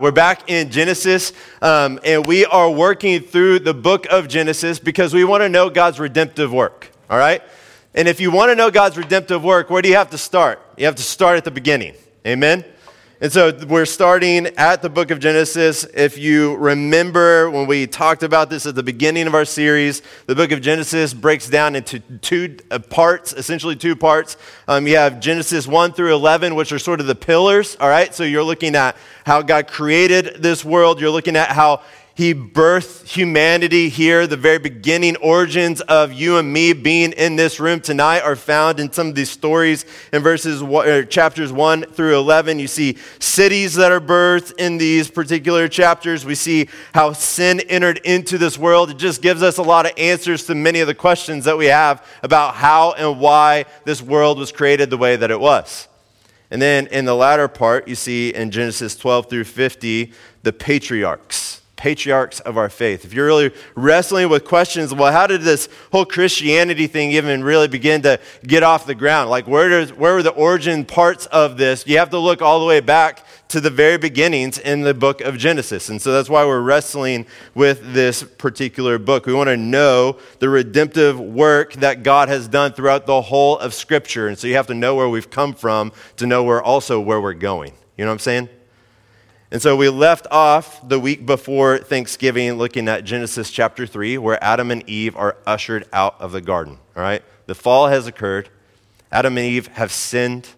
We're back in Genesis, um, and we are working through the book of Genesis because we want to know God's redemptive work, all right? And if you want to know God's redemptive work, where do you have to start? You have to start at the beginning. Amen? And so we're starting at the book of Genesis. If you remember when we talked about this at the beginning of our series, the book of Genesis breaks down into two uh, parts, essentially two parts. Um, you have Genesis 1 through 11, which are sort of the pillars, all right? So you're looking at how God created this world, you're looking at how he birthed humanity here. The very beginning origins of you and me being in this room tonight are found in some of these stories in verses chapters 1 through 11. You see cities that are birthed in these particular chapters. We see how sin entered into this world. It just gives us a lot of answers to many of the questions that we have about how and why this world was created the way that it was. And then in the latter part, you see in Genesis 12 through 50, the patriarchs patriarchs of our faith. If you're really wrestling with questions, well, how did this whole Christianity thing even really begin to get off the ground? Like, where, does, where were the origin parts of this? You have to look all the way back to the very beginnings in the book of Genesis. And so that's why we're wrestling with this particular book. We want to know the redemptive work that God has done throughout the whole of Scripture. And so you have to know where we've come from to know where also where we're going. You know what I'm saying? And so we left off the week before Thanksgiving looking at Genesis chapter 3, where Adam and Eve are ushered out of the garden. All right? The fall has occurred. Adam and Eve have sinned.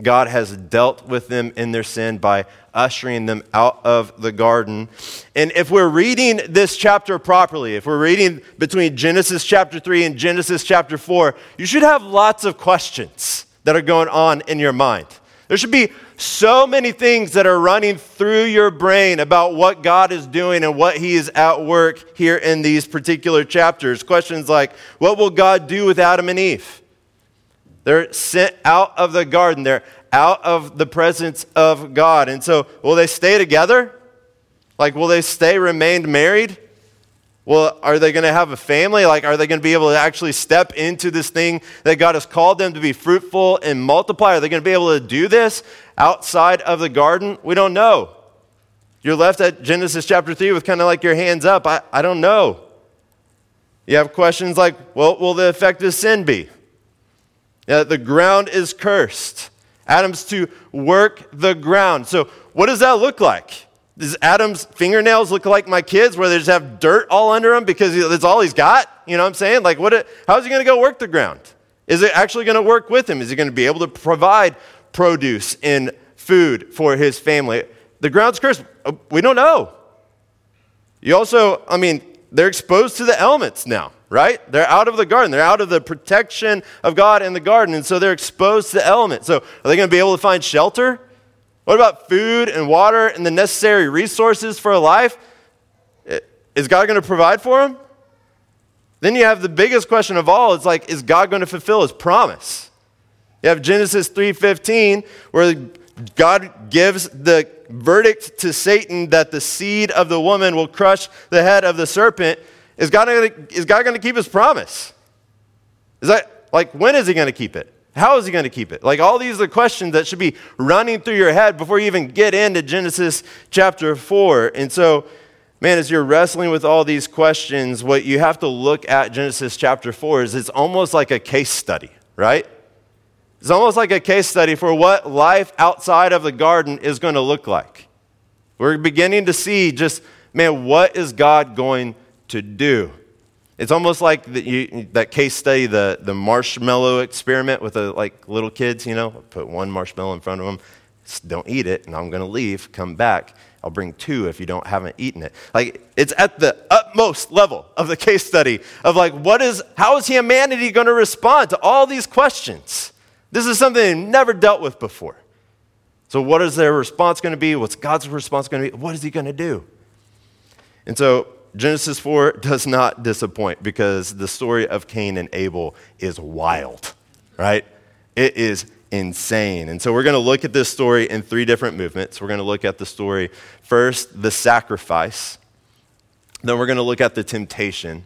God has dealt with them in their sin by ushering them out of the garden. And if we're reading this chapter properly, if we're reading between Genesis chapter 3 and Genesis chapter 4, you should have lots of questions that are going on in your mind. There should be so many things that are running through your brain about what God is doing and what He is at work here in these particular chapters. Questions like, what will God do with Adam and Eve? They're sent out of the garden, they're out of the presence of God. And so, will they stay together? Like, will they stay remained married? Well, are they going to have a family? Like, are they going to be able to actually step into this thing that God has called them to be fruitful and multiply? Are they going to be able to do this outside of the garden? We don't know. You're left at Genesis chapter 3 with kind of like your hands up. I, I don't know. You have questions like, what will the effect of sin be? Yeah, the ground is cursed. Adam's to work the ground. So, what does that look like? Does Adam's fingernails look like my kids where they just have dirt all under them because that's all he's got? You know what I'm saying? Like, what, how's he going to go work the ground? Is it actually going to work with him? Is he going to be able to provide produce and food for his family? The ground's cursed. Uh, we don't know. You also, I mean, they're exposed to the elements now, right? They're out of the garden. They're out of the protection of God in the garden, and so they're exposed to the elements. So, are they going to be able to find shelter? What about food and water and the necessary resources for a life? Is God going to provide for them? Then you have the biggest question of all. It's like, is God going to fulfill his promise? You have Genesis 3:15, where God gives the verdict to Satan that the seed of the woman will crush the head of the serpent. Is God going to keep his promise? Is that like when is he going to keep it? How is he going to keep it? Like all these are questions that should be running through your head before you even get into Genesis chapter 4. And so, man, as you're wrestling with all these questions, what you have to look at Genesis chapter 4 is it's almost like a case study, right? It's almost like a case study for what life outside of the garden is going to look like. We're beginning to see just, man, what is God going to do? It's almost like the, you, that case study, the, the marshmallow experiment with the like little kids, you know, put one marshmallow in front of them, don't eat it, and I'm going to leave, come back. I'll bring two if you don't haven't eaten it. Like it's at the utmost level of the case study of like what is how is humanity going to respond to all these questions? This is something they've never dealt with before. So what is their response going to be? What's God's response going to be? What is he going to do? And so Genesis 4 does not disappoint because the story of Cain and Abel is wild, right? It is insane. And so we're going to look at this story in three different movements. We're going to look at the story first, the sacrifice, then we're going to look at the temptation,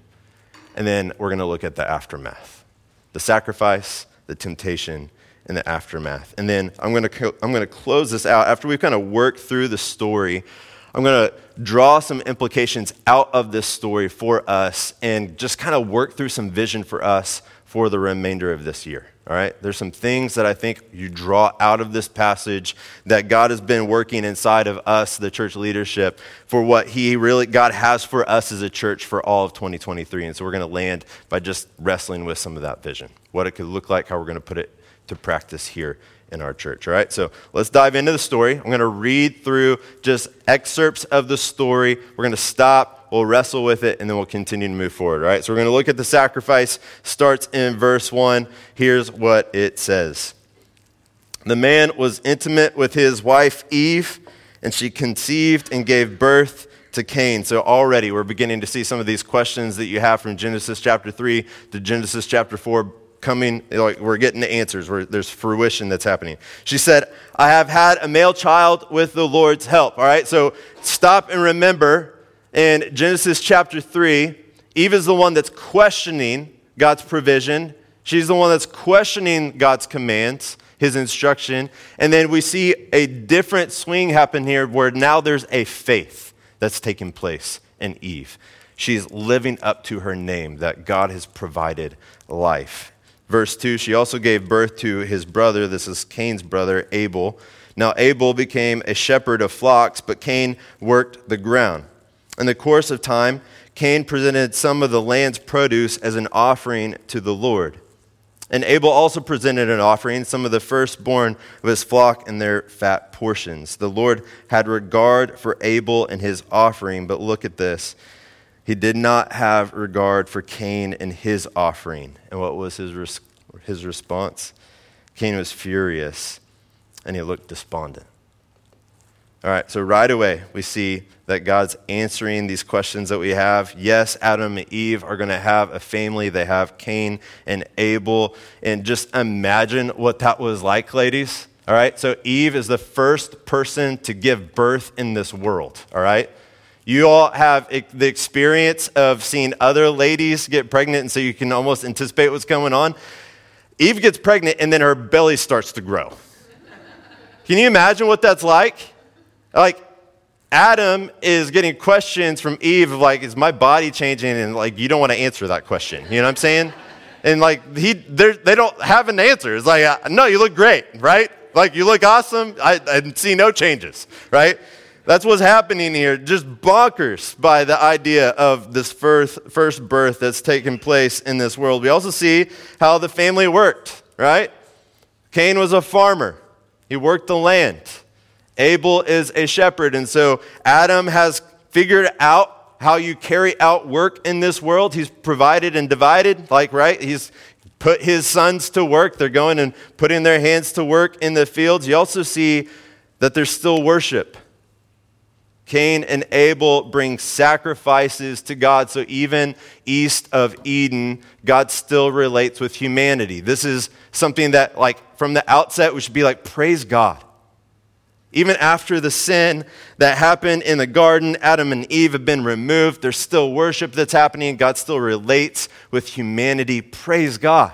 and then we're going to look at the aftermath. The sacrifice, the temptation, and the aftermath. And then I'm going to, I'm going to close this out after we've kind of worked through the story I'm going to draw some implications out of this story for us and just kind of work through some vision for us for the remainder of this year. All right? There's some things that I think you draw out of this passage that God has been working inside of us, the church leadership, for what He really, God has for us as a church for all of 2023. And so we're going to land by just wrestling with some of that vision, what it could look like, how we're going to put it to practice here in our church. All right, so let's dive into the story. I'm going to read through just excerpts of the story. We're going to stop, we'll wrestle with it, and then we'll continue to move forward. All right, so we're going to look at the sacrifice. Starts in verse 1. Here's what it says The man was intimate with his wife Eve, and she conceived and gave birth to Cain. So already we're beginning to see some of these questions that you have from Genesis chapter 3 to Genesis chapter 4 coming, like we're getting the answers, where there's fruition that's happening. She said, I have had a male child with the Lord's help. All right, so stop and remember in Genesis chapter 3, Eve is the one that's questioning God's provision. She's the one that's questioning God's commands, his instruction. And then we see a different swing happen here where now there's a faith that's taking place in Eve. She's living up to her name that God has provided life. Verse 2 She also gave birth to his brother. This is Cain's brother, Abel. Now, Abel became a shepherd of flocks, but Cain worked the ground. In the course of time, Cain presented some of the land's produce as an offering to the Lord. And Abel also presented an offering, some of the firstborn of his flock and their fat portions. The Lord had regard for Abel and his offering, but look at this. He did not have regard for Cain and his offering. And what was his, res- his response? Cain was furious and he looked despondent. All right, so right away we see that God's answering these questions that we have. Yes, Adam and Eve are going to have a family. They have Cain and Abel. And just imagine what that was like, ladies. All right, so Eve is the first person to give birth in this world. All right, you all have the experience of seeing other ladies get pregnant, and so you can almost anticipate what's going on. Eve gets pregnant, and then her belly starts to grow. Can you imagine what that's like? Like, Adam is getting questions from Eve of like, is my body changing? And like, you don't want to answer that question. You know what I'm saying? And like, he, they don't have an answer. It's like, uh, no, you look great, right? Like, you look awesome. I, I see no changes, right? That's what's happening here. Just bonkers by the idea of this first, first birth that's taken place in this world. We also see how the family worked, right? Cain was a farmer, he worked the land. Abel is a shepherd. And so Adam has figured out how you carry out work in this world. He's provided and divided, like, right? He's put his sons to work. They're going and putting their hands to work in the fields. You also see that there's still worship. Cain and Abel bring sacrifices to God. So even east of Eden, God still relates with humanity. This is something that, like, from the outset, we should be like, praise God. Even after the sin that happened in the garden, Adam and Eve have been removed. There's still worship that's happening. God still relates with humanity. Praise God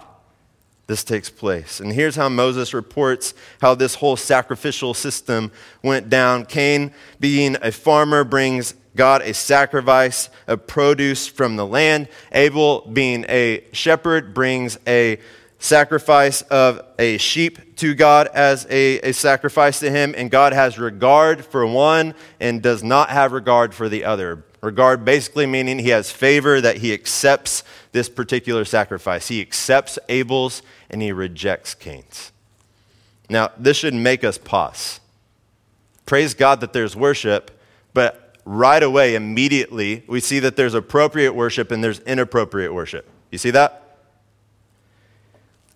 this takes place. And here's how Moses reports how this whole sacrificial system went down. Cain, being a farmer, brings God a sacrifice of produce from the land. Abel, being a shepherd, brings a sacrifice of a sheep to God as a, a sacrifice to him. And God has regard for one and does not have regard for the other. Regard basically meaning he has favor that he accepts this particular sacrifice. He accepts Abel's and he rejects Cain's. Now, this should make us pause. Praise God that there's worship, but right away, immediately, we see that there's appropriate worship and there's inappropriate worship. You see that?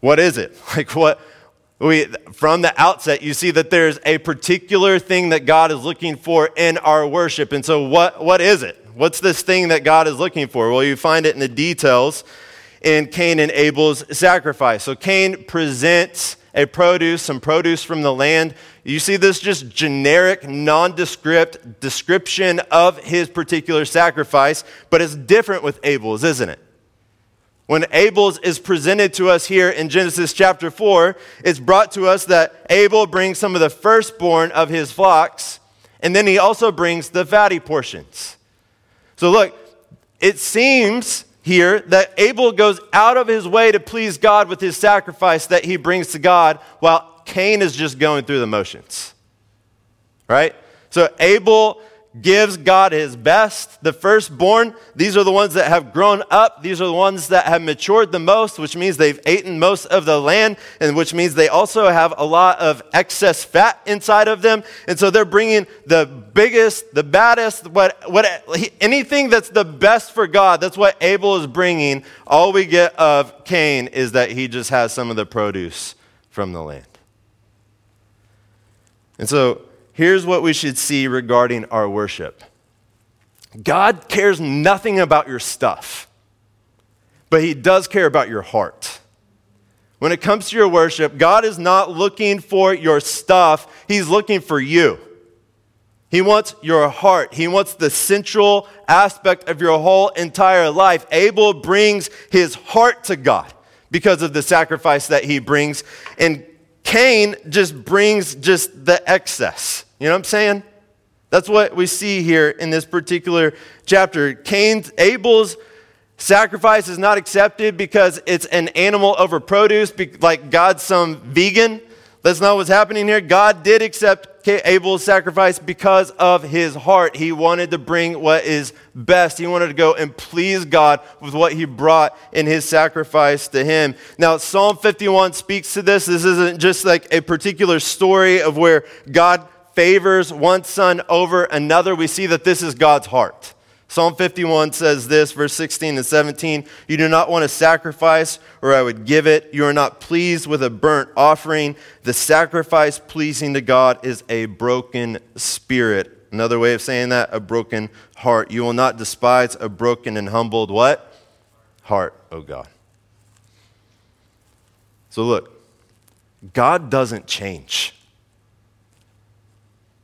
What is it? Like what we from the outset you see that there's a particular thing that God is looking for in our worship. And so what what is it? What's this thing that God is looking for? Well, you find it in the details in Cain and Abel's sacrifice. So Cain presents a produce, some produce from the land. You see this just generic, nondescript description of his particular sacrifice, but it's different with Abel's, isn't it? When Abel's is presented to us here in Genesis chapter 4, it's brought to us that Abel brings some of the firstborn of his flocks And then he also brings the fatty portions. So look, it seems here that Abel goes out of his way to please God with his sacrifice that he brings to God, while Cain is just going through the motions. Right? So Abel gives God his best. The firstborn, these are the ones that have grown up. These are the ones that have matured the most, which means they've eaten most of the land, and which means they also have a lot of excess fat inside of them. And so they're bringing the biggest, the baddest, what, what, anything that's the best for God. That's what Abel is bringing. All we get of Cain is that he just has some of the produce from the land. And so, here's what we should see regarding our worship God cares nothing about your stuff, but He does care about your heart. When it comes to your worship, God is not looking for your stuff, He's looking for you. He wants your heart. He wants the central aspect of your whole entire life. Abel brings his heart to God because of the sacrifice that he brings. And Cain just brings just the excess. You know what I'm saying? That's what we see here in this particular chapter. Cain's, Abel's sacrifice is not accepted because it's an animal over produce, like God's some vegan. That's not what's happening here. God did accept Abel's sacrifice because of his heart. He wanted to bring what is best. He wanted to go and please God with what he brought in his sacrifice to him. Now, Psalm 51 speaks to this. This isn't just like a particular story of where God favors one son over another, we see that this is God's heart. Psalm 51 says this, verse 16 and 17 You do not want a sacrifice, or I would give it. You are not pleased with a burnt offering. The sacrifice pleasing to God is a broken spirit. Another way of saying that, a broken heart. You will not despise a broken and humbled what? Heart, oh God. So look, God doesn't change.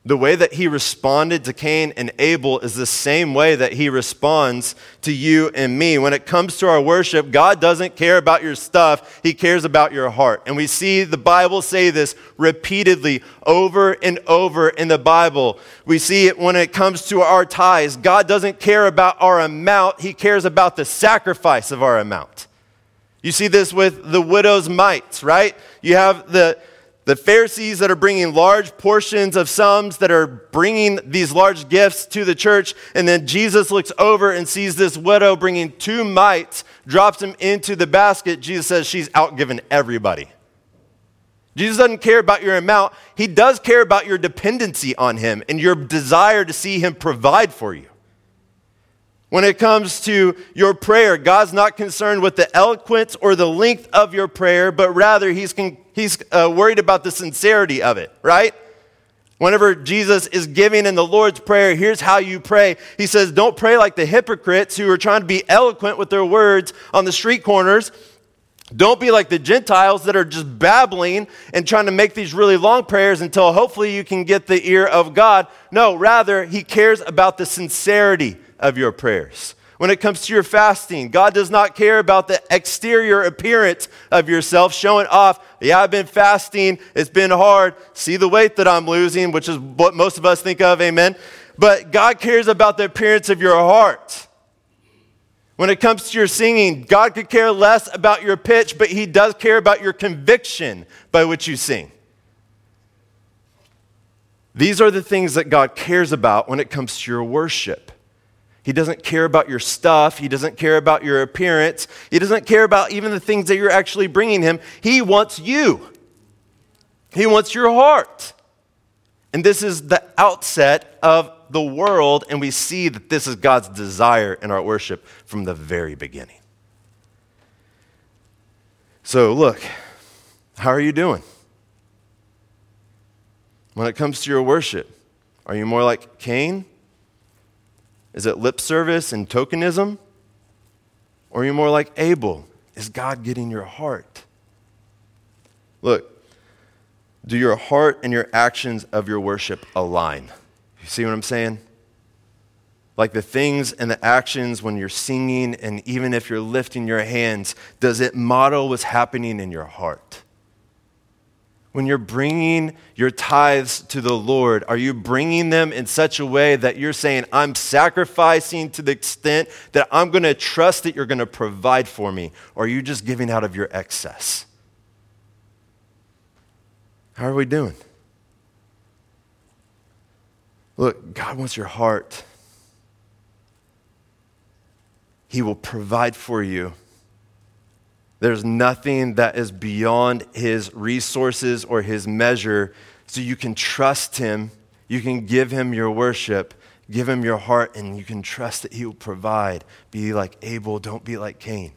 The way that he responded to Cain and Abel is the same way that he responds to you and me. When it comes to our worship, God doesn't care about your stuff, he cares about your heart. And we see the Bible say this repeatedly over and over in the Bible. We see it when it comes to our tithes. God doesn't care about our amount, he cares about the sacrifice of our amount. You see this with the widow's mites, right? You have the the Pharisees that are bringing large portions of sums, that are bringing these large gifts to the church, and then Jesus looks over and sees this widow bringing two mites, drops them into the basket. Jesus says she's outgiven everybody. Jesus doesn't care about your amount, He does care about your dependency on Him and your desire to see Him provide for you. When it comes to your prayer, God's not concerned with the eloquence or the length of your prayer, but rather He's, con- he's uh, worried about the sincerity of it, right? Whenever Jesus is giving in the Lord's Prayer, here's how you pray. He says, Don't pray like the hypocrites who are trying to be eloquent with their words on the street corners. Don't be like the Gentiles that are just babbling and trying to make these really long prayers until hopefully you can get the ear of God. No, rather, He cares about the sincerity of your prayers. When it comes to your fasting, God does not care about the exterior appearance of yourself, showing off, yeah, I've been fasting, it's been hard, see the weight that I'm losing, which is what most of us think of, amen. But God cares about the appearance of your heart. When it comes to your singing, God could care less about your pitch, but He does care about your conviction by which you sing. These are the things that God cares about when it comes to your worship. He doesn't care about your stuff. He doesn't care about your appearance. He doesn't care about even the things that you're actually bringing him. He wants you, He wants your heart. And this is the outset of the world, and we see that this is God's desire in our worship from the very beginning. So, look, how are you doing? When it comes to your worship, are you more like Cain is it lip service and tokenism? Or are you more like Abel? Is God getting your heart? Look, do your heart and your actions of your worship align? You see what I'm saying? Like the things and the actions when you're singing, and even if you're lifting your hands, does it model what's happening in your heart? When you're bringing your tithes to the Lord, are you bringing them in such a way that you're saying, I'm sacrificing to the extent that I'm going to trust that you're going to provide for me? Or are you just giving out of your excess? How are we doing? Look, God wants your heart. He will provide for you. There's nothing that is beyond his resources or his measure. So you can trust him. You can give him your worship, give him your heart, and you can trust that he will provide. Be like Abel, don't be like Cain.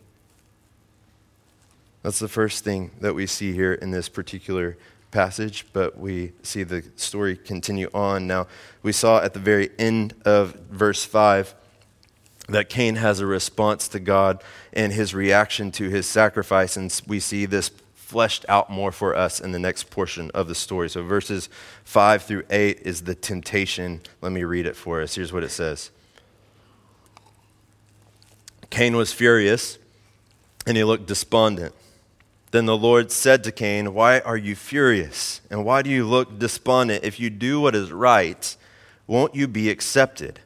That's the first thing that we see here in this particular passage, but we see the story continue on. Now, we saw at the very end of verse 5 that Cain has a response to God and his reaction to his sacrifice. And we see this fleshed out more for us in the next portion of the story. So, verses 5 through 8 is the temptation. Let me read it for us. Here's what it says Cain was furious and he looked despondent. Then the Lord said to Cain, Why are you furious? And why do you look despondent? If you do what is right, won't you be accepted?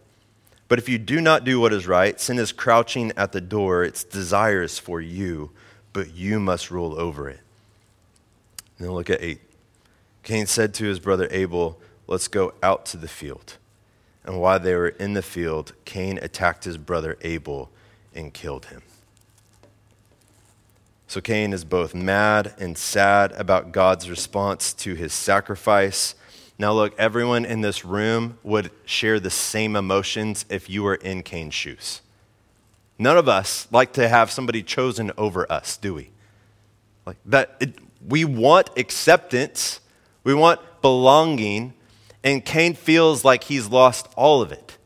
But if you do not do what is right, sin is crouching at the door. Its desires for you, but you must rule over it. Then look at 8. Cain said to his brother Abel, Let's go out to the field. And while they were in the field, Cain attacked his brother Abel and killed him. So Cain is both mad and sad about God's response to his sacrifice now, look, everyone in this room would share the same emotions if you were in Cain's shoes. None of us like to have somebody chosen over us, do we? Like that, it, we want acceptance, we want belonging, and Cain feels like he's lost all of it.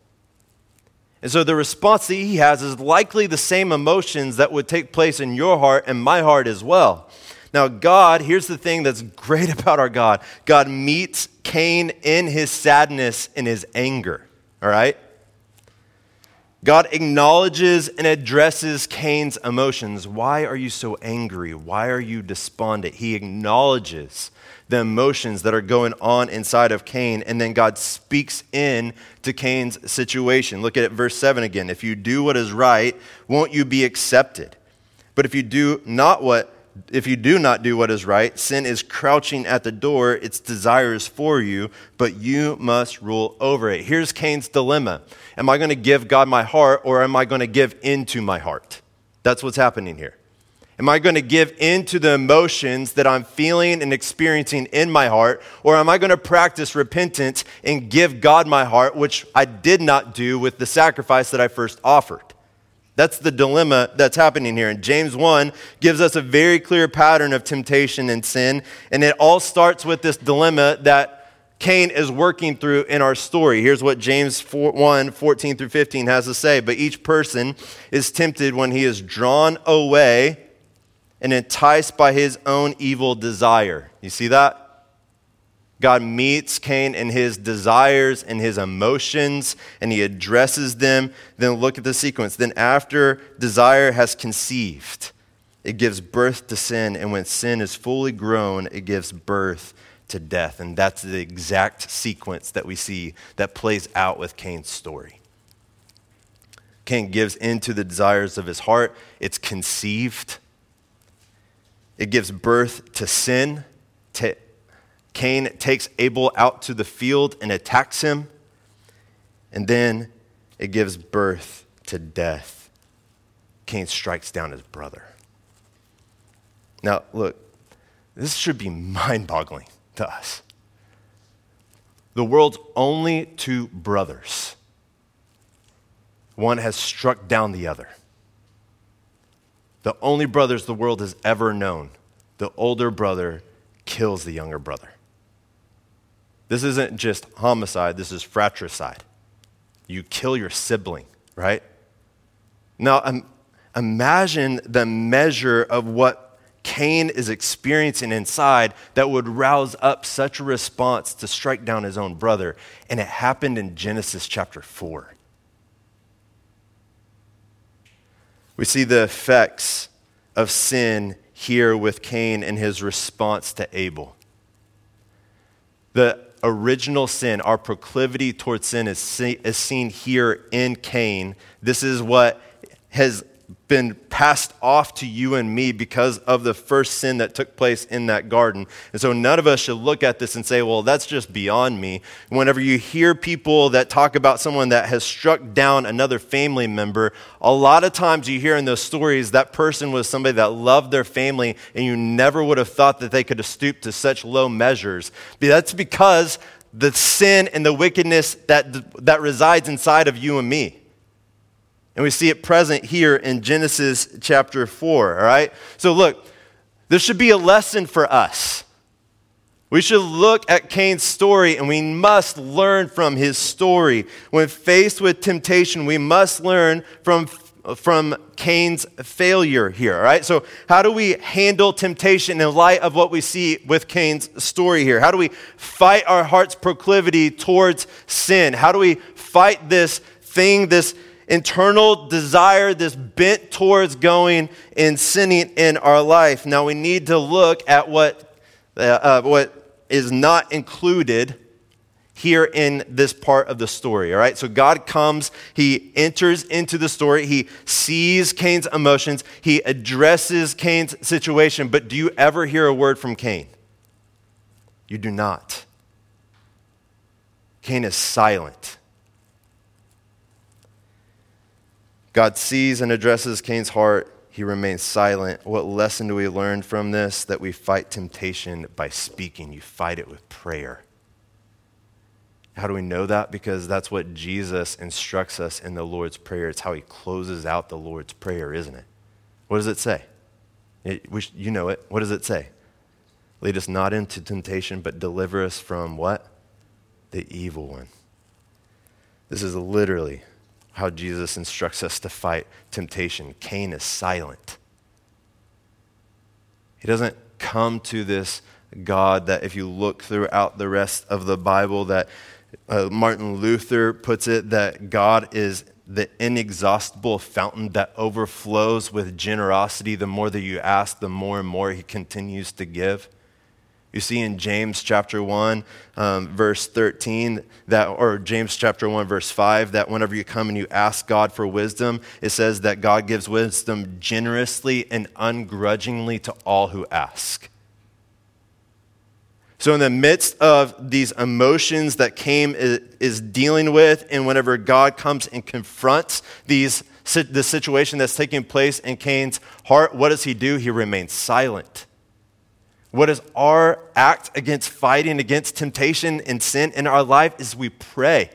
And so the response that he has is likely the same emotions that would take place in your heart and my heart as well. Now, God, here's the thing that's great about our God God meets Cain in his sadness in his anger, all right? God acknowledges and addresses Cain's emotions. Why are you so angry? Why are you despondent? He acknowledges the emotions that are going on inside of Cain, and then God speaks in to Cain's situation. Look at verse 7 again. If you do what is right, won't you be accepted? But if you do not what if you do not do what is right, sin is crouching at the door, its desires for you, but you must rule over it. Here's Cain's dilemma Am I going to give God my heart or am I going to give into my heart? That's what's happening here. Am I going to give into the emotions that I'm feeling and experiencing in my heart, or am I going to practice repentance and give God my heart, which I did not do with the sacrifice that I first offered? That's the dilemma that's happening here. And James 1 gives us a very clear pattern of temptation and sin. And it all starts with this dilemma that Cain is working through in our story. Here's what James 4, 1 14 through 15 has to say. But each person is tempted when he is drawn away and enticed by his own evil desire. You see that? God meets Cain in his desires and his emotions, and he addresses them. Then look at the sequence. Then, after desire has conceived, it gives birth to sin. And when sin is fully grown, it gives birth to death. And that's the exact sequence that we see that plays out with Cain's story. Cain gives into the desires of his heart, it's conceived, it gives birth to sin, to Cain takes Abel out to the field and attacks him, and then it gives birth to death. Cain strikes down his brother. Now, look, this should be mind boggling to us. The world's only two brothers, one has struck down the other. The only brothers the world has ever known, the older brother kills the younger brother. This isn't just homicide, this is fratricide. You kill your sibling, right? Now, um, imagine the measure of what Cain is experiencing inside that would rouse up such a response to strike down his own brother. And it happened in Genesis chapter 4. We see the effects of sin here with Cain and his response to Abel. The original sin, our proclivity towards sin, is, see, is seen here in Cain. This is what has been passed off to you and me because of the first sin that took place in that garden. And so none of us should look at this and say, well, that's just beyond me. Whenever you hear people that talk about someone that has struck down another family member, a lot of times you hear in those stories that person was somebody that loved their family and you never would have thought that they could have stooped to such low measures. That's because the sin and the wickedness that, that resides inside of you and me. And we see it present here in Genesis chapter 4, all right? So look, there should be a lesson for us. We should look at Cain's story and we must learn from his story. When faced with temptation, we must learn from, from Cain's failure here, all right? So, how do we handle temptation in light of what we see with Cain's story here? How do we fight our heart's proclivity towards sin? How do we fight this thing, this internal desire, this bent towards going and sinning in our life. Now we need to look at what, uh, uh, what is not included here in this part of the story, all right? So God comes, He enters into the story, He sees Cain's emotions, He addresses Cain's situation. But do you ever hear a word from Cain? You do not. Cain is silent. God sees and addresses Cain's heart. He remains silent. What lesson do we learn from this? That we fight temptation by speaking. You fight it with prayer. How do we know that? Because that's what Jesus instructs us in the Lord's Prayer. It's how he closes out the Lord's Prayer, isn't it? What does it say? It, you know it. What does it say? Lead us not into temptation, but deliver us from what? The evil one. This is literally how Jesus instructs us to fight temptation. Cain is silent. He doesn't come to this God that, if you look throughout the rest of the Bible, that uh, Martin Luther puts it that God is the inexhaustible fountain that overflows with generosity. The more that you ask, the more and more he continues to give. You see in James chapter 1, um, verse 13, that, or James chapter 1, verse 5, that whenever you come and you ask God for wisdom, it says that God gives wisdom generously and ungrudgingly to all who ask. So, in the midst of these emotions that Cain is dealing with, and whenever God comes and confronts these, the situation that's taking place in Cain's heart, what does he do? He remains silent. What is our act against fighting against temptation and sin in our life is we pray.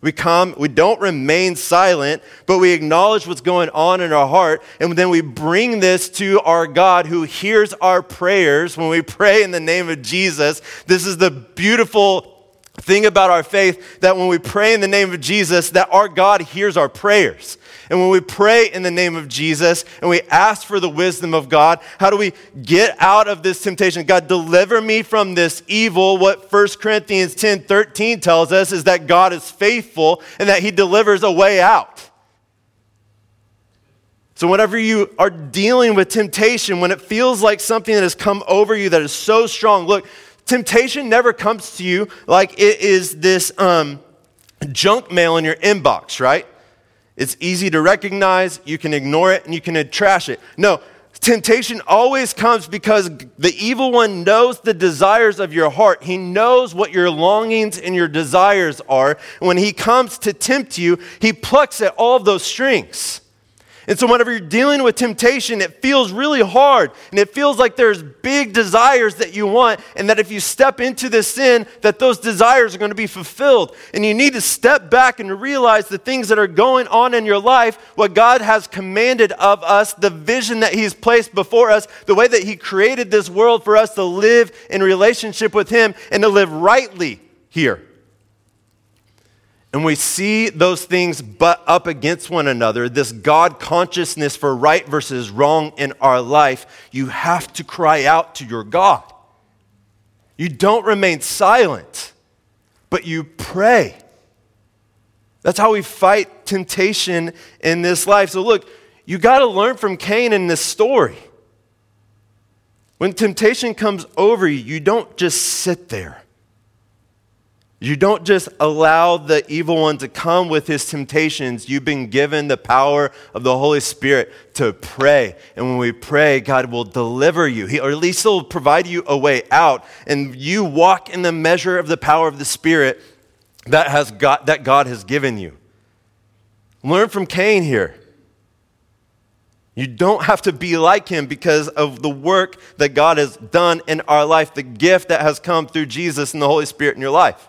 We come, we don't remain silent, but we acknowledge what's going on in our heart, and then we bring this to our God who hears our prayers when we pray in the name of Jesus. This is the beautiful thing about our faith that when we pray in the name of Jesus, that our God hears our prayers. And when we pray in the name of Jesus and we ask for the wisdom of God, how do we get out of this temptation? God, deliver me from this evil. What 1 Corinthians 10 13 tells us is that God is faithful and that he delivers a way out. So, whenever you are dealing with temptation, when it feels like something that has come over you that is so strong, look, temptation never comes to you like it is this um, junk mail in your inbox, right? It's easy to recognize, you can ignore it, and you can trash it. No, temptation always comes because the evil one knows the desires of your heart. He knows what your longings and your desires are. When he comes to tempt you, he plucks at all of those strings. And so, whenever you're dealing with temptation, it feels really hard. And it feels like there's big desires that you want. And that if you step into this sin, that those desires are going to be fulfilled. And you need to step back and realize the things that are going on in your life, what God has commanded of us, the vision that He's placed before us, the way that He created this world for us to live in relationship with Him and to live rightly here and we see those things butt up against one another, this God consciousness for right versus wrong in our life, you have to cry out to your God. You don't remain silent, but you pray. That's how we fight temptation in this life. So, look, you got to learn from Cain in this story. When temptation comes over you, you don't just sit there. You don't just allow the evil one to come with his temptations. You've been given the power of the Holy Spirit to pray. And when we pray, God will deliver you, he, or at least He'll provide you a way out. And you walk in the measure of the power of the Spirit that, has got, that God has given you. Learn from Cain here. You don't have to be like him because of the work that God has done in our life, the gift that has come through Jesus and the Holy Spirit in your life.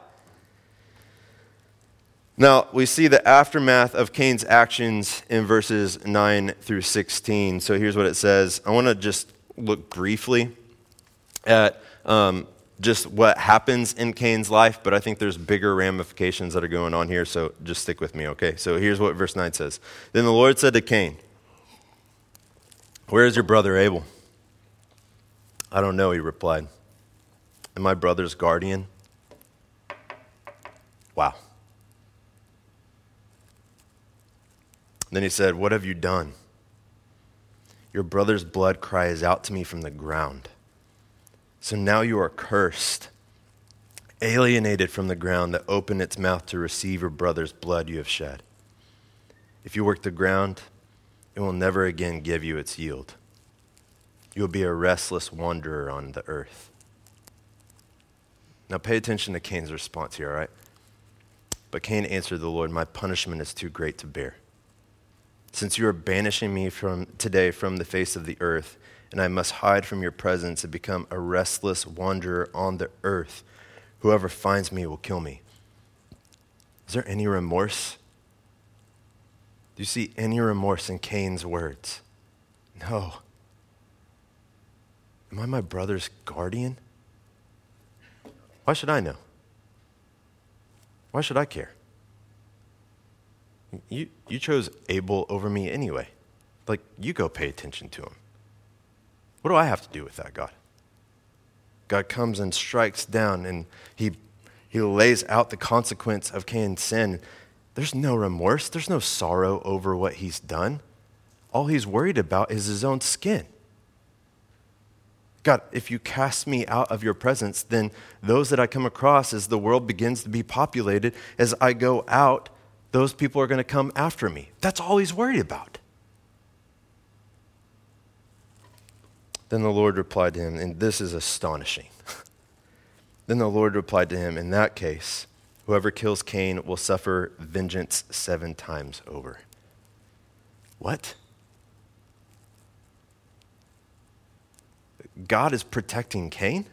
Now, we see the aftermath of Cain's actions in verses 9 through 16. So here's what it says. I want to just look briefly at um, just what happens in Cain's life, but I think there's bigger ramifications that are going on here, so just stick with me, okay? So here's what verse 9 says Then the Lord said to Cain, Where is your brother Abel? I don't know, he replied. Am my brother's guardian? Wow. Then he said, What have you done? Your brother's blood cries out to me from the ground. So now you are cursed, alienated from the ground that opened its mouth to receive your brother's blood you have shed. If you work the ground, it will never again give you its yield. You will be a restless wanderer on the earth. Now pay attention to Cain's response here, all right? But Cain answered the Lord, My punishment is too great to bear since you are banishing me from today from the face of the earth, and I must hide from your presence and become a restless wanderer on the earth. Whoever finds me will kill me. Is there any remorse? Do you see any remorse in Cain's words? No. Am I my brother's guardian? Why should I know? Why should I care? You, you chose Abel over me anyway. Like, you go pay attention to him. What do I have to do with that, God? God comes and strikes down and he, he lays out the consequence of Cain's sin. There's no remorse, there's no sorrow over what he's done. All he's worried about is his own skin. God, if you cast me out of your presence, then those that I come across as the world begins to be populated, as I go out, those people are going to come after me. That's all he's worried about. Then the Lord replied to him, and this is astonishing. then the Lord replied to him, In that case, whoever kills Cain will suffer vengeance seven times over. What? God is protecting Cain?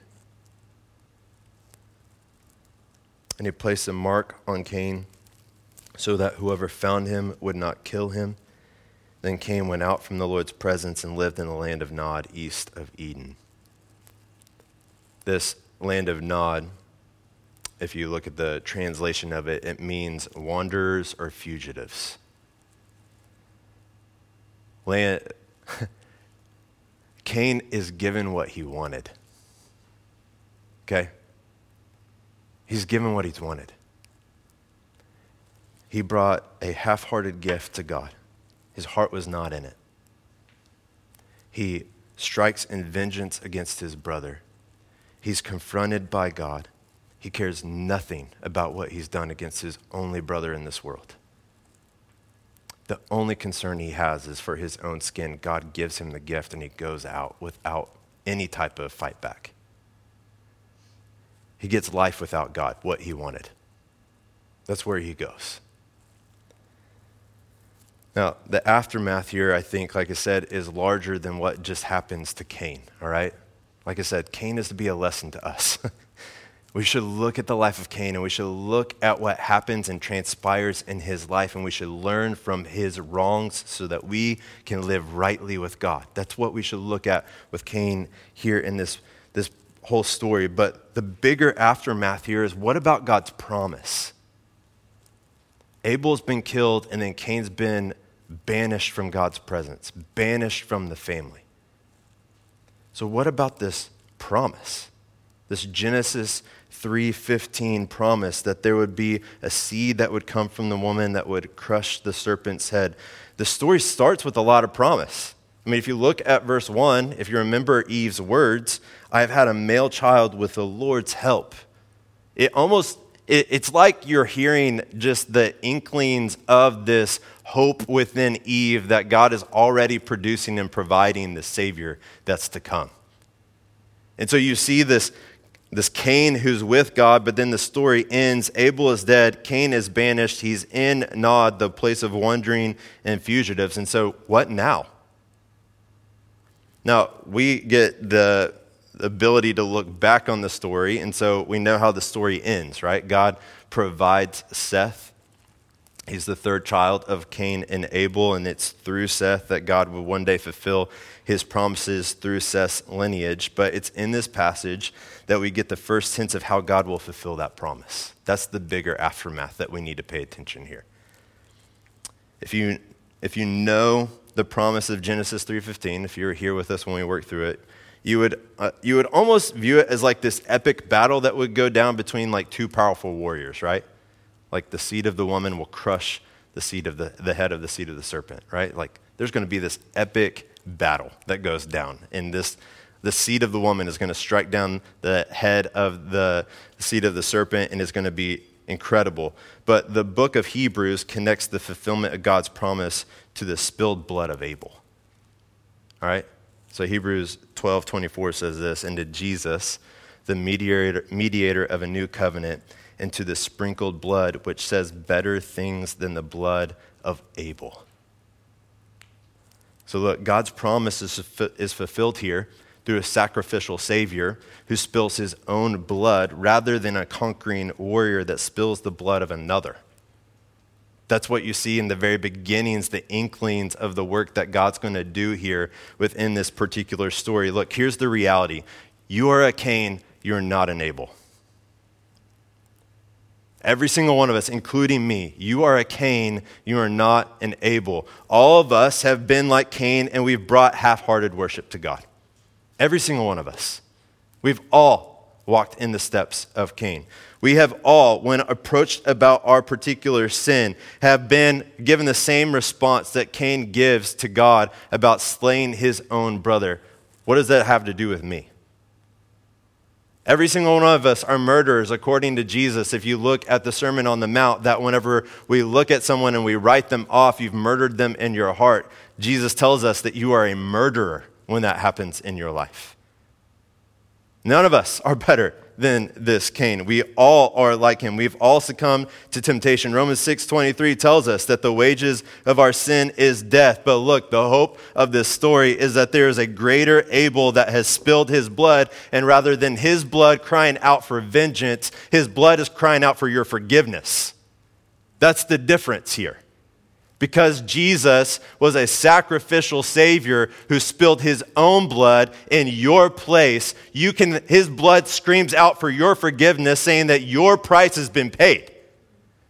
And he placed a mark on Cain so that whoever found him would not kill him. Then Cain went out from the Lord's presence and lived in the land of Nod, east of Eden. This land of Nod, if you look at the translation of it, it means wanderers or fugitives. Land, Cain is given what he wanted. Okay? He's given what he's wanted he brought a half hearted gift to God. His heart was not in it. He strikes in vengeance against his brother. He's confronted by God. He cares nothing about what he's done against his only brother in this world. The only concern he has is for his own skin. God gives him the gift and he goes out without any type of fight back. He gets life without God, what he wanted. That's where he goes. Now, the aftermath here, I think, like I said, is larger than what just happens to Cain, all right? Like I said, Cain is to be a lesson to us. we should look at the life of Cain and we should look at what happens and transpires in his life and we should learn from his wrongs so that we can live rightly with God. That's what we should look at with Cain here in this, this whole story. But the bigger aftermath here is what about God's promise? Abel's been killed and then Cain's been banished from God's presence, banished from the family. So what about this promise? This Genesis 3:15 promise that there would be a seed that would come from the woman that would crush the serpent's head. The story starts with a lot of promise. I mean, if you look at verse 1, if you remember Eve's words, I have had a male child with the Lord's help. It almost it, it's like you're hearing just the inklings of this hope within Eve that God is already producing and providing the Savior that's to come. And so you see this, this Cain who's with God, but then the story ends. Abel is dead. Cain is banished. He's in Nod, the place of wandering and fugitives. And so, what now? Now, we get the ability to look back on the story, and so we know how the story ends, right? God provides Seth. He's the third child of Cain and Abel, and it's through Seth that God will one day fulfill his promises through Seth's lineage. But it's in this passage that we get the first hints of how God will fulfill that promise. That's the bigger aftermath that we need to pay attention here. If you, if you know the promise of Genesis 3:15, if you were here with us when we worked through it, you would, uh, you would almost view it as like this epic battle that would go down between like two powerful warriors, right? Like the seed of the woman will crush the seed of the, the head of the seed of the serpent, right? Like there's going to be this epic battle that goes down. And this, the seed of the woman is going to strike down the head of the seed of the serpent and is going to be incredible. But the book of Hebrews connects the fulfillment of God's promise to the spilled blood of Abel. All right? So Hebrews 12 24 says this, and to Jesus, the mediator, mediator of a new covenant, and to the sprinkled blood, which says better things than the blood of Abel. So look, God's promise is, is fulfilled here through a sacrificial Savior who spills his own blood rather than a conquering warrior that spills the blood of another. That's what you see in the very beginnings, the inklings of the work that God's going to do here within this particular story. Look, here's the reality you are a Cain, you're not an Abel. Every single one of us, including me, you are a Cain, you are not an Abel. All of us have been like Cain and we've brought half hearted worship to God. Every single one of us. We've all walked in the steps of Cain. We have all, when approached about our particular sin, have been given the same response that Cain gives to God about slaying his own brother. What does that have to do with me? Every single one of us are murderers according to Jesus. If you look at the Sermon on the Mount, that whenever we look at someone and we write them off, you've murdered them in your heart. Jesus tells us that you are a murderer when that happens in your life. None of us are better than this Cain. We all are like him. We've all succumbed to temptation. Romans 6:23 tells us that the wages of our sin is death. But look, the hope of this story is that there is a greater Abel that has spilled his blood, and rather than his blood crying out for vengeance, his blood is crying out for your forgiveness. That's the difference here because Jesus was a sacrificial Savior who spilled his own blood in your place, you can, his blood screams out for your forgiveness, saying that your price has been paid.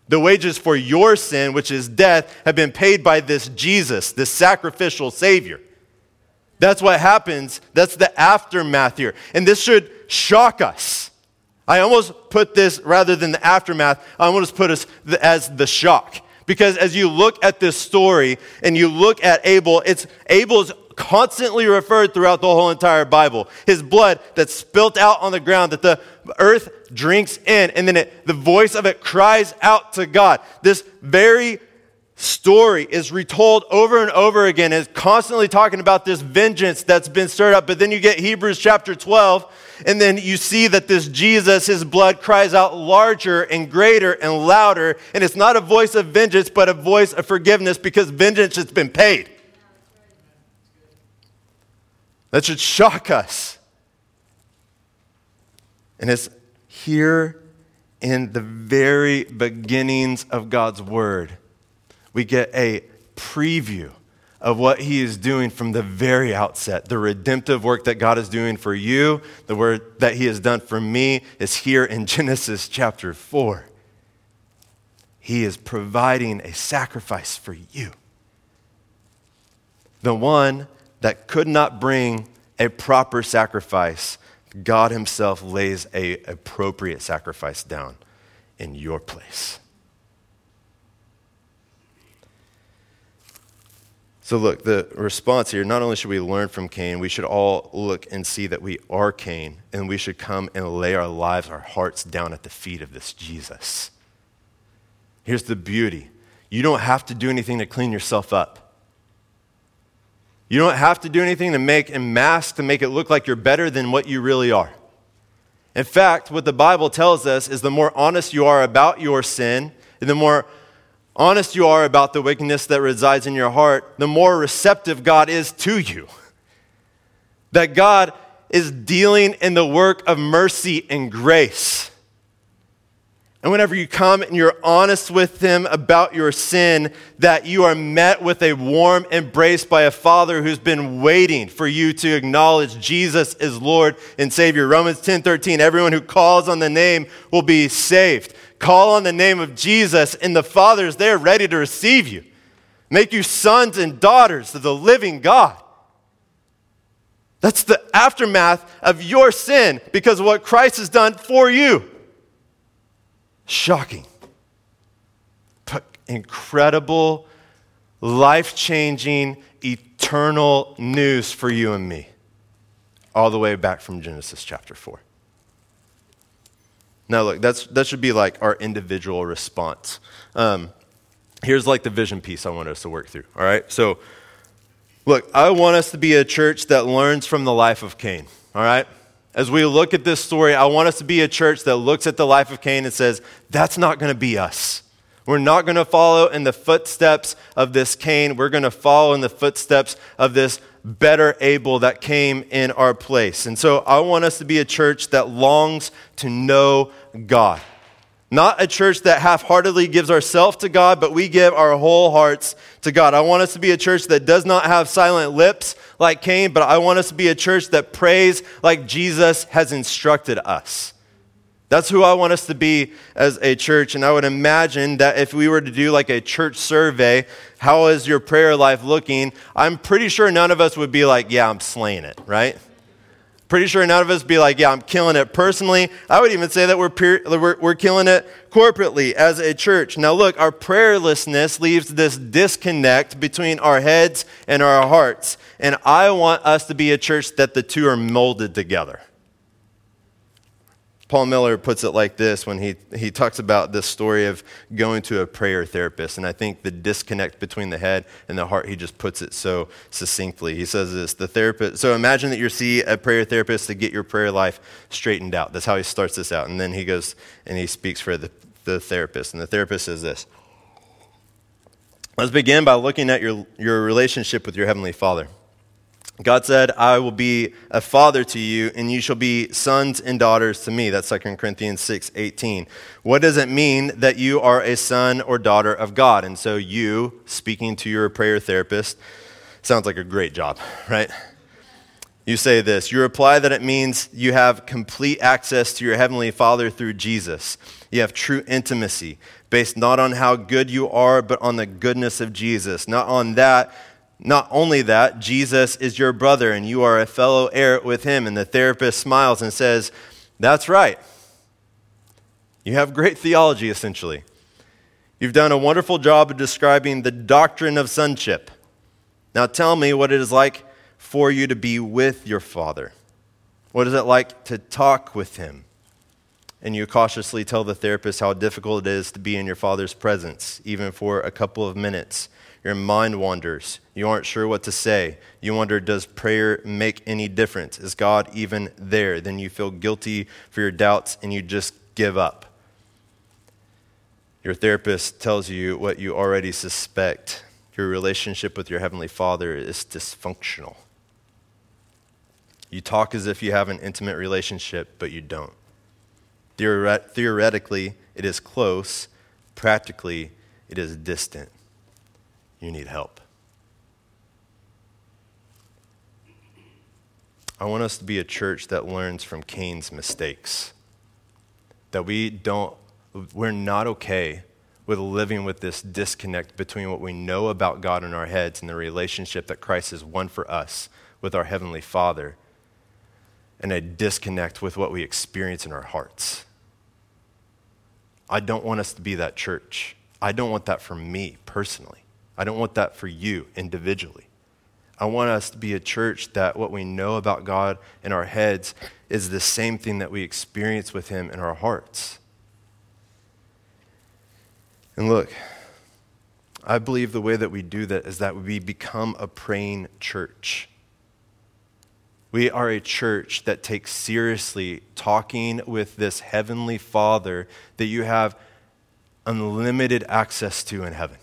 The wages for your sin, which is death, have been paid by this Jesus, this sacrificial Savior. That's what happens. That's the aftermath here. And this should shock us. I almost put this, rather than the aftermath, I almost put us as the shock. Because as you look at this story and you look at Abel, it's Abel's constantly referred throughout the whole entire Bible. His blood that's spilt out on the ground that the earth drinks in, and then it, the voice of it cries out to God. This very story is retold over and over again, is constantly talking about this vengeance that's been stirred up. But then you get Hebrews chapter 12, and then you see that this Jesus, his blood cries out larger and greater and louder. And it's not a voice of vengeance, but a voice of forgiveness because vengeance has been paid. That should shock us. And it's here in the very beginnings of God's word, we get a preview of what he is doing from the very outset. The redemptive work that God is doing for you, the work that he has done for me, is here in Genesis chapter 4. He is providing a sacrifice for you. The one that could not bring a proper sacrifice, God Himself lays a appropriate sacrifice down in your place. So, look, the response here not only should we learn from Cain, we should all look and see that we are Cain, and we should come and lay our lives, our hearts down at the feet of this Jesus. Here's the beauty you don't have to do anything to clean yourself up. You don't have to do anything to make and mask to make it look like you're better than what you really are. In fact, what the Bible tells us is the more honest you are about your sin, and the more honest you are about the wickedness that resides in your heart, the more receptive God is to you. That God is dealing in the work of mercy and grace. And whenever you come and you're honest with Him about your sin, that you are met with a warm embrace by a Father who's been waiting for you to acknowledge Jesus is Lord and Savior. Romans 10 13, everyone who calls on the name will be saved. Call on the name of Jesus, and the Father is there ready to receive you. Make you sons and daughters of the living God. That's the aftermath of your sin because of what Christ has done for you. Shocking, but incredible, life changing, eternal news for you and me, all the way back from Genesis chapter 4. Now, look, that's, that should be like our individual response. Um, here's like the vision piece I want us to work through, all right? So, look, I want us to be a church that learns from the life of Cain, all right? As we look at this story, I want us to be a church that looks at the life of Cain and says, that's not going to be us. We're not going to follow in the footsteps of this Cain. We're going to follow in the footsteps of this better Abel that came in our place. And so I want us to be a church that longs to know God. Not a church that half heartedly gives ourselves to God, but we give our whole hearts to God. I want us to be a church that does not have silent lips like Cain, but I want us to be a church that prays like Jesus has instructed us. That's who I want us to be as a church. And I would imagine that if we were to do like a church survey, how is your prayer life looking? I'm pretty sure none of us would be like, yeah, I'm slaying it, right? Pretty sure none of us be like, yeah, I'm killing it personally. I would even say that we're, we're, we're killing it corporately as a church. Now, look, our prayerlessness leaves this disconnect between our heads and our hearts. And I want us to be a church that the two are molded together. Paul Miller puts it like this when he, he talks about this story of going to a prayer therapist. And I think the disconnect between the head and the heart, he just puts it so succinctly. He says this the therapist, so imagine that you see a prayer therapist to get your prayer life straightened out. That's how he starts this out. And then he goes and he speaks for the, the therapist. And the therapist says this Let's begin by looking at your, your relationship with your Heavenly Father. God said, I will be a father to you, and you shall be sons and daughters to me. That's 2 Corinthians 6 18. What does it mean that you are a son or daughter of God? And so, you, speaking to your prayer therapist, sounds like a great job, right? You say this. You reply that it means you have complete access to your Heavenly Father through Jesus. You have true intimacy based not on how good you are, but on the goodness of Jesus. Not on that not only that, Jesus is your brother and you are a fellow heir with him. And the therapist smiles and says, That's right. You have great theology, essentially. You've done a wonderful job of describing the doctrine of sonship. Now tell me what it is like for you to be with your father. What is it like to talk with him? And you cautiously tell the therapist how difficult it is to be in your father's presence, even for a couple of minutes. Your mind wanders. You aren't sure what to say. You wonder, does prayer make any difference? Is God even there? Then you feel guilty for your doubts and you just give up. Your therapist tells you what you already suspect. Your relationship with your Heavenly Father is dysfunctional. You talk as if you have an intimate relationship, but you don't. Theoretically, it is close. Practically, it is distant you need help. I want us to be a church that learns from Cain's mistakes. That we don't, we're not okay with living with this disconnect between what we know about God in our heads and the relationship that Christ has won for us with our Heavenly Father, and a disconnect with what we experience in our hearts. I don't want us to be that church. I don't want that for me personally. I don't want that for you individually. I want us to be a church that what we know about God in our heads is the same thing that we experience with Him in our hearts. And look, I believe the way that we do that is that we become a praying church. We are a church that takes seriously talking with this heavenly Father that you have unlimited access to in heaven.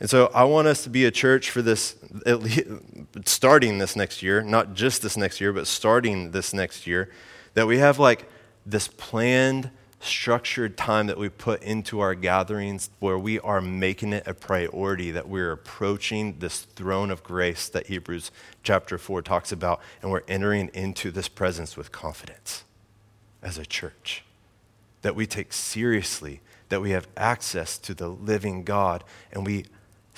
And so I want us to be a church for this, starting this next year, not just this next year, but starting this next year, that we have like this planned structured time that we put into our gatherings where we are making it a priority that we're approaching this throne of grace that Hebrews chapter 4 talks about, and we're entering into this presence with confidence as a church. That we take seriously that we have access to the living God and we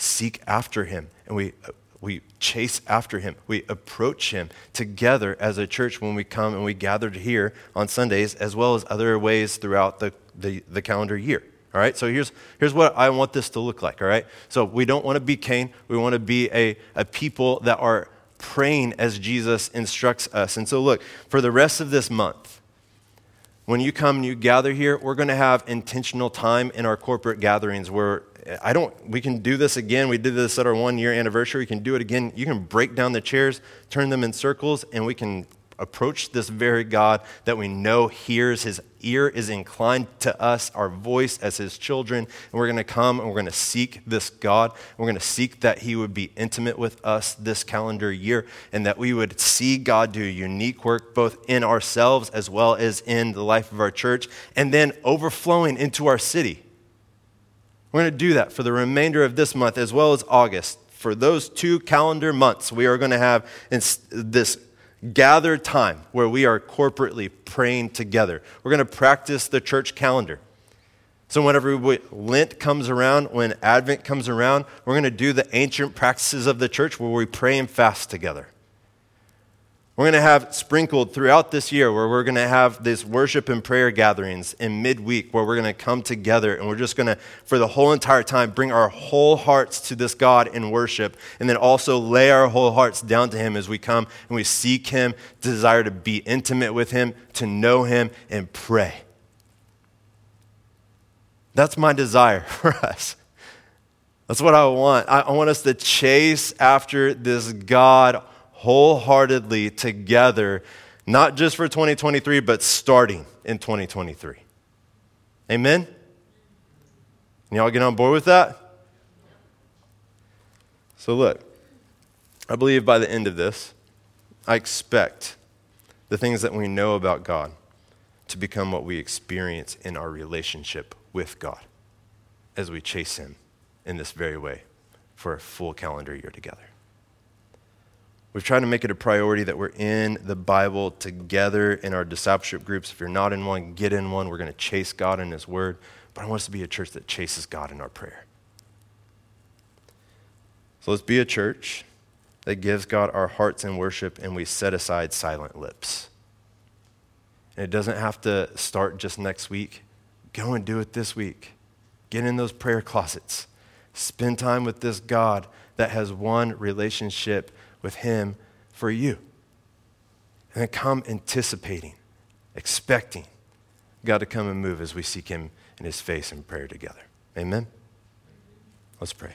seek after him and we uh, we chase after him. We approach him together as a church when we come and we gather here on Sundays, as well as other ways throughout the, the, the, calendar year. All right, so here's, here's what I want this to look like. All right, so we don't want to be Cain, we want to be a, a people that are praying as Jesus instructs us. And so, look, for the rest of this month, when you come and you gather here, we're going to have intentional time in our corporate gatherings where I don't, we can do this again. We did this at our one year anniversary. We can do it again. You can break down the chairs, turn them in circles, and we can approach this very God that we know hears. His ear is inclined to us, our voice as his children. And we're going to come and we're going to seek this God. We're going to seek that he would be intimate with us this calendar year and that we would see God do unique work both in ourselves as well as in the life of our church and then overflowing into our city. We're going to do that for the remainder of this month as well as August. For those two calendar months, we are going to have this gathered time where we are corporately praying together. We're going to practice the church calendar. So, whenever we, Lent comes around, when Advent comes around, we're going to do the ancient practices of the church where we pray and fast together. We're going to have sprinkled throughout this year where we're going to have these worship and prayer gatherings in midweek where we're going to come together and we're just going to, for the whole entire time, bring our whole hearts to this God in worship and then also lay our whole hearts down to Him as we come and we seek Him, desire to be intimate with Him, to know Him, and pray. That's my desire for us. That's what I want. I want us to chase after this God wholeheartedly together, not just for 2023, but starting in 2023. Amen? Y'all get on board with that? So, look, I believe by the end of this, I expect the things that we know about God to become what we experience in our relationship with God as we chase Him in this very way for a full calendar year together. We've tried to make it a priority that we're in the Bible together in our discipleship groups. If you're not in one, get in one. We're going to chase God in His Word. But I want us to be a church that chases God in our prayer. So let's be a church that gives God our hearts in worship and we set aside silent lips. And it doesn't have to start just next week. Go and do it this week. Get in those prayer closets. Spend time with this God that has won relationship with Him for you. And then come anticipating, expecting God to come and move as we seek Him in His face in prayer together. Amen? Let's pray.